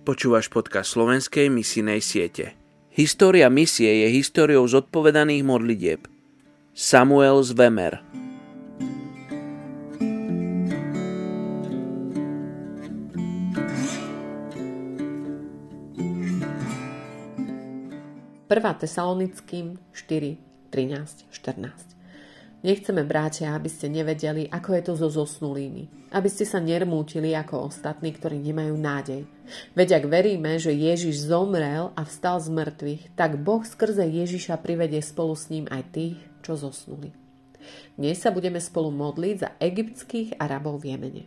Počúvaš podcast slovenskej misijnej siete. História misie je históriou zodpovedaných modlitieb. Samuel Zvemer Prvá Tesalonickým 4, 13, 14. Nechceme, brátia, aby ste nevedeli, ako je to so zosnulými. Aby ste sa nermútili ako ostatní, ktorí nemajú nádej. Veď ak veríme, že Ježiš zomrel a vstal z mŕtvych, tak Boh skrze Ježiša privedie spolu s ním aj tých, čo zosnuli. Dnes sa budeme spolu modliť za egyptských Arabov v Jemene.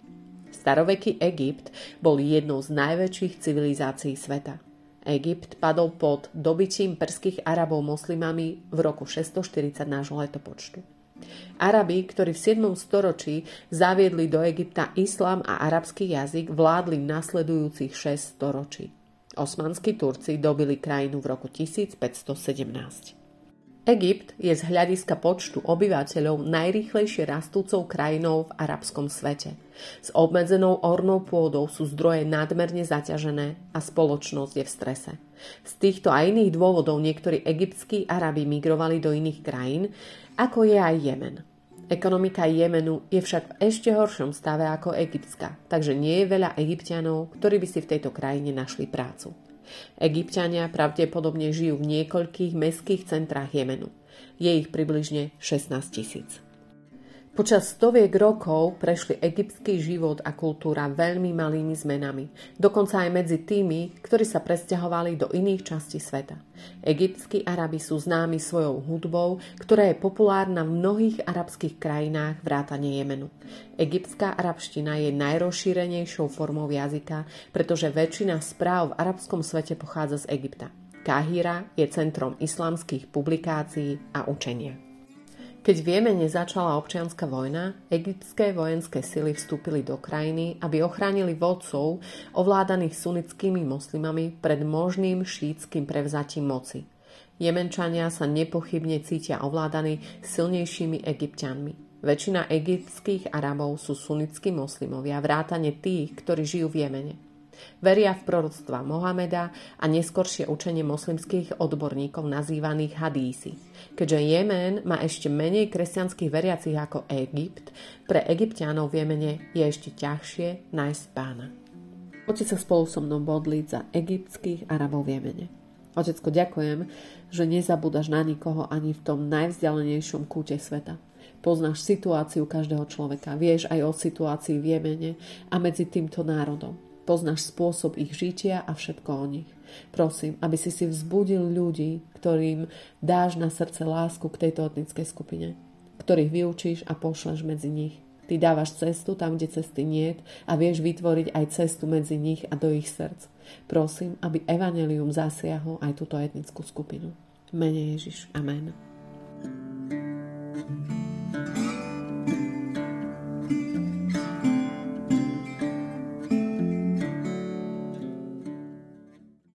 Staroveký Egypt bol jednou z najväčších civilizácií sveta. Egypt padol pod dobyčím perských Arabov moslimami v roku 640 nášho letopočtu. Arabi, ktorí v 7. storočí zaviedli do Egypta islám a arabský jazyk, vládli nasledujúcich 6 storočí. Osmanskí Turci dobili krajinu v roku 1517. Egypt je z hľadiska počtu obyvateľov najrýchlejšie rastúcou krajinou v arabskom svete. S obmedzenou ornou pôdou sú zdroje nadmerne zaťažené a spoločnosť je v strese. Z týchto a iných dôvodov niektorí egyptskí Arabi migrovali do iných krajín, ako je aj Jemen. Ekonomika Jemenu je však v ešte horšom stave ako egyptská, takže nie je veľa egyptianov, ktorí by si v tejto krajine našli prácu. Egyptiania pravdepodobne žijú v niekoľkých mestských centrách Jemenu. Je ich približne 16 tisíc. Počas stoviek rokov prešli egyptský život a kultúra veľmi malými zmenami, dokonca aj medzi tými, ktorí sa presťahovali do iných častí sveta. Egyptskí Arabi sú známi svojou hudbou, ktorá je populárna v mnohých arabských krajinách vrátane Jemenu. Egyptská arabština je najrozšírenejšou formou jazyka, pretože väčšina správ v arabskom svete pochádza z Egypta. Kahíra je centrom islamských publikácií a učenia. Keď v Jemene začala občianská vojna, egyptské vojenské sily vstúpili do krajiny, aby ochránili vodcov ovládaných sunnickými moslimami pred možným šítským prevzatím moci. Jemenčania sa nepochybne cítia ovládaní silnejšími egyptianmi. Väčšina egyptských Arabov sú sunnickí moslimovia, vrátane tých, ktorí žijú v Jemene. Veria v proroctva Mohameda a neskoršie učenie moslimských odborníkov nazývaných hadísi. Keďže Jemen má ešte menej kresťanských veriacich ako Egypt, pre egyptianov v Jemene je ešte ťažšie nájsť pána. Poďte sa spolu so mnou modliť za egyptských Arabov v Jemene. Otecko, ďakujem, že nezabúdaš na nikoho ani v tom najvzdialenejšom kúte sveta. Poznáš situáciu každého človeka, vieš aj o situácii v Jemene a medzi týmto národom. Poznáš spôsob ich žitia a všetko o nich. Prosím, aby si si vzbudil ľudí, ktorým dáš na srdce lásku k tejto etnickej skupine, ktorých vyučíš a pošleš medzi nich. Ty dávaš cestu tam, kde cesty nie a vieš vytvoriť aj cestu medzi nich a do ich srdc. Prosím, aby evanelium zasiahlo aj túto etnickú skupinu. Mene Ježiš. Amen.